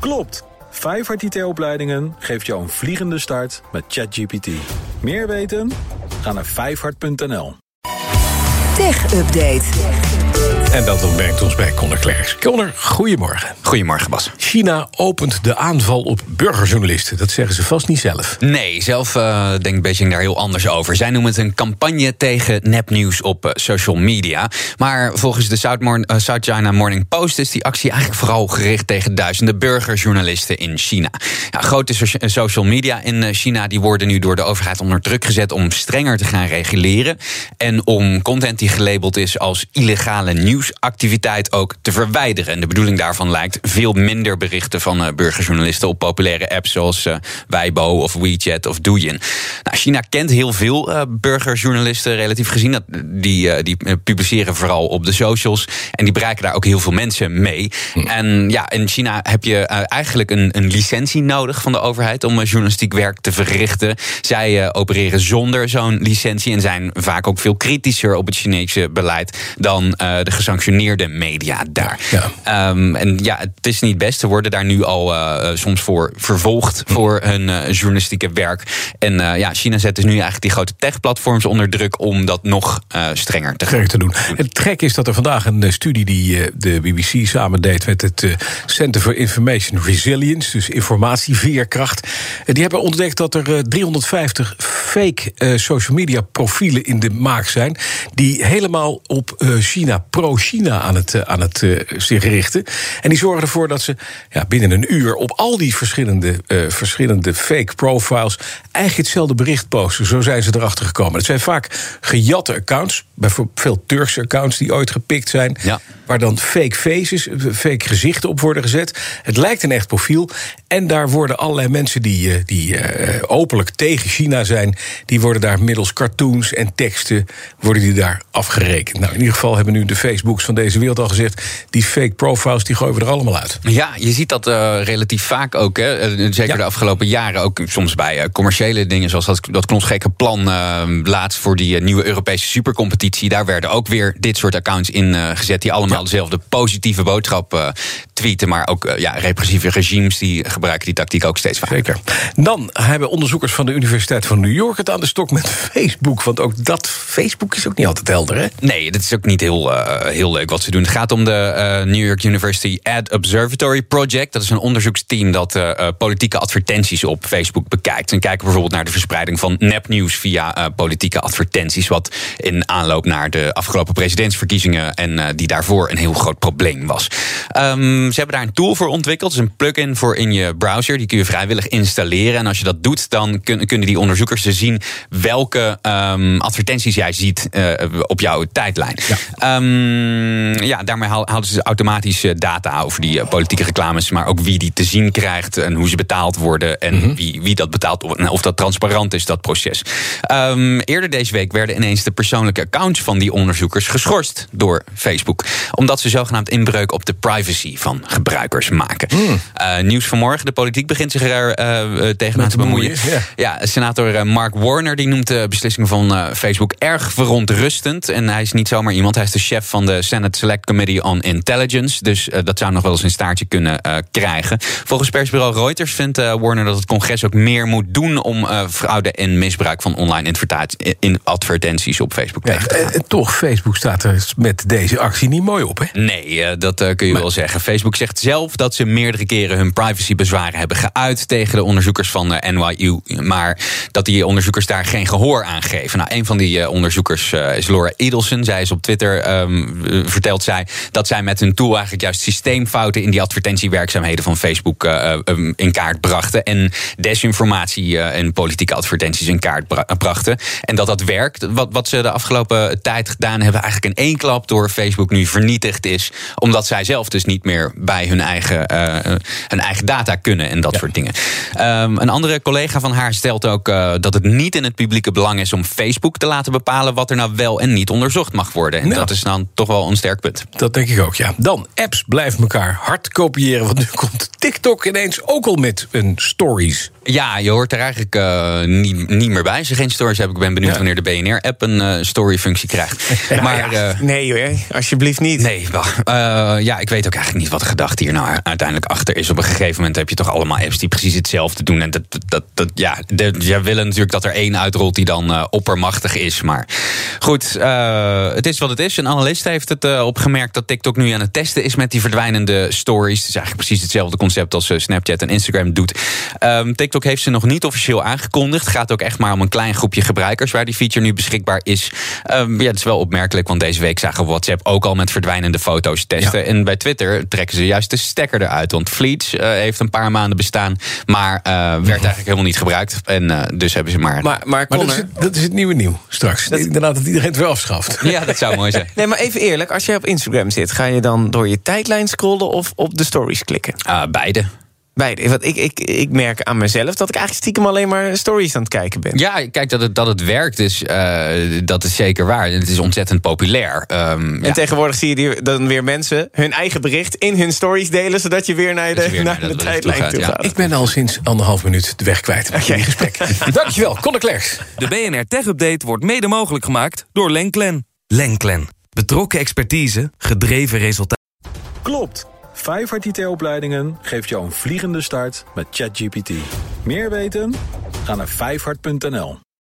Klopt! Vijfhart IT-opleidingen geeft jou een vliegende start met ChatGPT. Meer weten? Ga naar vijfhart.nl. Tech Update. En dat brengt ons bij Conor Klerks. Conor, goedemorgen. Goedemorgen, Bas. China opent de aanval op burgerjournalisten. Dat zeggen ze vast niet zelf. Nee, zelf uh, denkt Beijing daar heel anders over. Zij noemen het een campagne tegen nepnieuws op uh, social media. Maar volgens de South, uh, South, China Morning Post is die actie eigenlijk vooral gericht tegen duizenden burgerjournalisten in China. Ja, grote so social media in China die worden nu door de overheid onder druk gezet om strenger te gaan reguleren. En om content die gelabeld is als illegale nieuwsactiviteit ook te verwijderen. En de bedoeling daarvan lijkt veel minder berichten van uh, burgerjournalisten op populaire apps zoals uh, Weibo of WeChat of Douyin. Nou, China kent heel veel uh, burgerjournalisten, relatief gezien. Dat, die, die publiceren vooral op de socials en die bereiken daar ook heel veel mensen mee. Hm. En ja, in China heb je eigenlijk een, een licentie nodig van de overheid om journalistiek werk te verrichten. Zij opereren zonder zo'n licentie en zijn vaak ook veel kritischer op het Chinese beleid dan de gesanctioneerde media daar. Ja. Um, en ja, het is niet best. Ze worden daar nu al uh, soms voor vervolgd voor hun uh, journalistieke werk. En uh, ja, China zet dus nu eigenlijk die grote tech-platforms onder druk om dat nog strenger te gaan te doen. Het gek is dat er vandaag een studie die de BBC samen deed met het Center for Information Resilience, dus informatieveerkracht. Die hebben ontdekt dat er 350 fake social media profielen in de maak zijn. Die helemaal op China, pro-China aan het, aan het zich richten. En die zorgen ervoor dat ze ja, binnen een uur op al die verschillende, verschillende fake profiles eigenlijk hetzelfde bericht posten. Zo zijn ze erachter gekomen. Het zijn vaak gejatte accounts, bijvoorbeeld veel Turkse accounts die ooit gepikt zijn. Ja. Waar dan fake faces, fake gezichten op worden gezet. Het lijkt een echt profiel. En daar worden allerlei mensen die, eh, die openlijk tegen China zijn, die worden daar middels cartoons en teksten worden die daar afgerekend. Nou, in ieder geval hebben nu de Facebooks van deze wereld al gezegd, die fake profiles die gooien we er allemaal uit. Ja, je ziet dat uh, relatief vaak ook. Hè? Zeker ja. de afgelopen jaren. Ook soms bij uh, commerciële dingen. Zoals dat, dat knotsgekke plan uh, laatst voor die nieuwe Europese supercompetitie. Daar werden ook weer dit soort accounts in gezet. Die allemaal ja. dezelfde positieve boodschap tweeten. Maar ook ja, repressieve regimes die gebruiken die tactiek ook steeds vaker. Zeker. Dan hebben onderzoekers van de Universiteit van New York het aan de stok met Facebook. Want ook dat Facebook is ook niet altijd helder, hè? Nee, dat is ook niet heel, heel leuk wat ze doen. Het gaat om de New York University Ad Observatory Project. Dat is een onderzoeksteam dat uh, politieke advertenties op Facebook bekijkt. En kijken bijvoorbeeld naar de verspreiding van nepnieuws via politieke advertenties. Wat in aanloop naar de afgelopen presidentsverkiezingen en die daarvoor een heel groot probleem was. Um, ze hebben daar een tool voor ontwikkeld. Is een plugin voor in je browser. Die kun je vrijwillig installeren. En als je dat doet, dan kun, kunnen die onderzoekers dus zien welke um, advertenties jij ziet op jouw tijdlijn. Ja, um, ja daarmee halen ze automatisch data over die politieke reclames, maar ook wie die te zien krijgt en hoe ze betaald worden en mm -hmm. wie, wie dat betaalt, of dat transparant is, dat proces. Um, eerder deze week werden ineens de persoonlijke accounts van die onderzoekers geschorst door Facebook, omdat ze zogenaamd inbreuk op de privacy van gebruikers maken. Mm. Uh, nieuws vanmorgen, de politiek begint zich er uh, tegenaan te bemoeien. Ja, ja senator Mark Warner die noemt de beslissing van Facebook erg verontrustend. En hij is niet zomaar iemand, hij is de chef van de Senate Select Committee on Intelligence. Dus uh, dat zou nog wel eens een staartje kunnen uh, krijgen. Volgens persbureau Reuters vindt uh, Warner dat het congres ook meer moet doen om fraude en misbruik van online in advertenties op Facebook ja, tegen te gaan. Toch, Facebook staat er met deze actie niet mooi op, hè? Nee, dat kun je maar... wel zeggen. Facebook zegt zelf dat ze meerdere keren hun privacybezwaren hebben geuit tegen de onderzoekers van de NYU. Maar dat die onderzoekers daar geen gehoor aan geven. Nou, een van die onderzoekers is Laura Edelson. Zij is op Twitter, um, vertelt zij, dat zij met hun tool eigenlijk juist systeemfouten in die advertentiewerkzaamheden van Facebook uh, um, in kaart brachten. En desinformatie uh, in politieke advertenties in kaart bra brachten. En dat dat werkt. Wat, wat ze de afgelopen tijd gedaan hebben, eigenlijk in één klap door Facebook nu vernietigd is. Omdat zij zelf dus niet meer bij hun eigen, uh, hun eigen data kunnen en dat ja. soort dingen. Um, een andere collega van haar stelt ook dat het niet in het publieke belang is om Facebook te laten bepalen wat er nou wel en niet onderzocht mag worden. En dat is dan toch wel een sterk punt. Dat denk ik ook, ja. Dan, apps blijven elkaar hard kopiëren, want nu komt TikTok ineens ook al met een stories. Ja, je hoort er eigenlijk uh, niet, niet meer bij. Je geen stories hebt, ik ben benieuwd ja. wanneer de BNR-app een uh, story-functie krijgt. Ja, maar, ja. uh, nee hoor, alsjeblieft niet. Nee, ja, ik weet ook eigenlijk niet wat de gedachte hier nou uiteindelijk achter is. Op een gegeven moment heb je toch allemaal apps die precies hetzelfde doen. En dat, dat, dat, ja, de, jij willen natuurlijk dat er één uitrolt die dan oppermachtig is. Maar goed, het is wat het is. Een analist heeft het opgemerkt dat TikTok nu aan het testen is met die verdwijnende stories. Het is eigenlijk precies hetzelfde concept als Snapchat en Instagram doet. Um, TikTok heeft ze nog niet officieel aangekondigd. Het gaat ook echt maar om een klein groepje gebruikers waar die feature nu beschikbaar is. Um, ja, het is wel opmerkelijk, want deze week zagen we WhatsApp ook al met verdwijnende foto's testen. Ja. En bij Twitter trekken ze juist de stekker eruit. Want Fleets uh, heeft een paar maanden bestaan, maar uh, werd eigenlijk helemaal niet gebruikt. En uh, dus hebben ze maar. Maar, maar, maar dat, is het, dat, is het, nieuwe nieuw straks. Dat... Inderdaad, dat iedereen het weer afschaft. Ja, dat zou mooi zijn. nee, maar even eerlijk, als jij op Instagram zit, ga je dan door je tijdlijn scrollen of op de stories klikken? beide. Beide. Want ik, ik, ik merk aan mezelf dat ik eigenlijk stiekem alleen maar stories aan het kijken ben. Ja, kijk, dat het, dat het werkt, is, uh, dat is zeker waar. Het is ontzettend populair. Um, en ja. tegenwoordig zie je dan weer mensen hun eigen bericht in hun stories delen, zodat je weer naar de, weer naar naar de tijdlijn toe gaat. Ik ben al sinds anderhalf minuut de weg kwijt met jullie gesprek. Dankjewel, Conor Klerks. De BNR Tech Update wordt mede mogelijk gemaakt door Lenklen. Lenklen. Betrokken expertise, gedreven resultaten. Klopt. Vijfhart IT-opleidingen geeft jou een vliegende start met ChatGPT. Meer weten? Ga naar vijfhart.nl.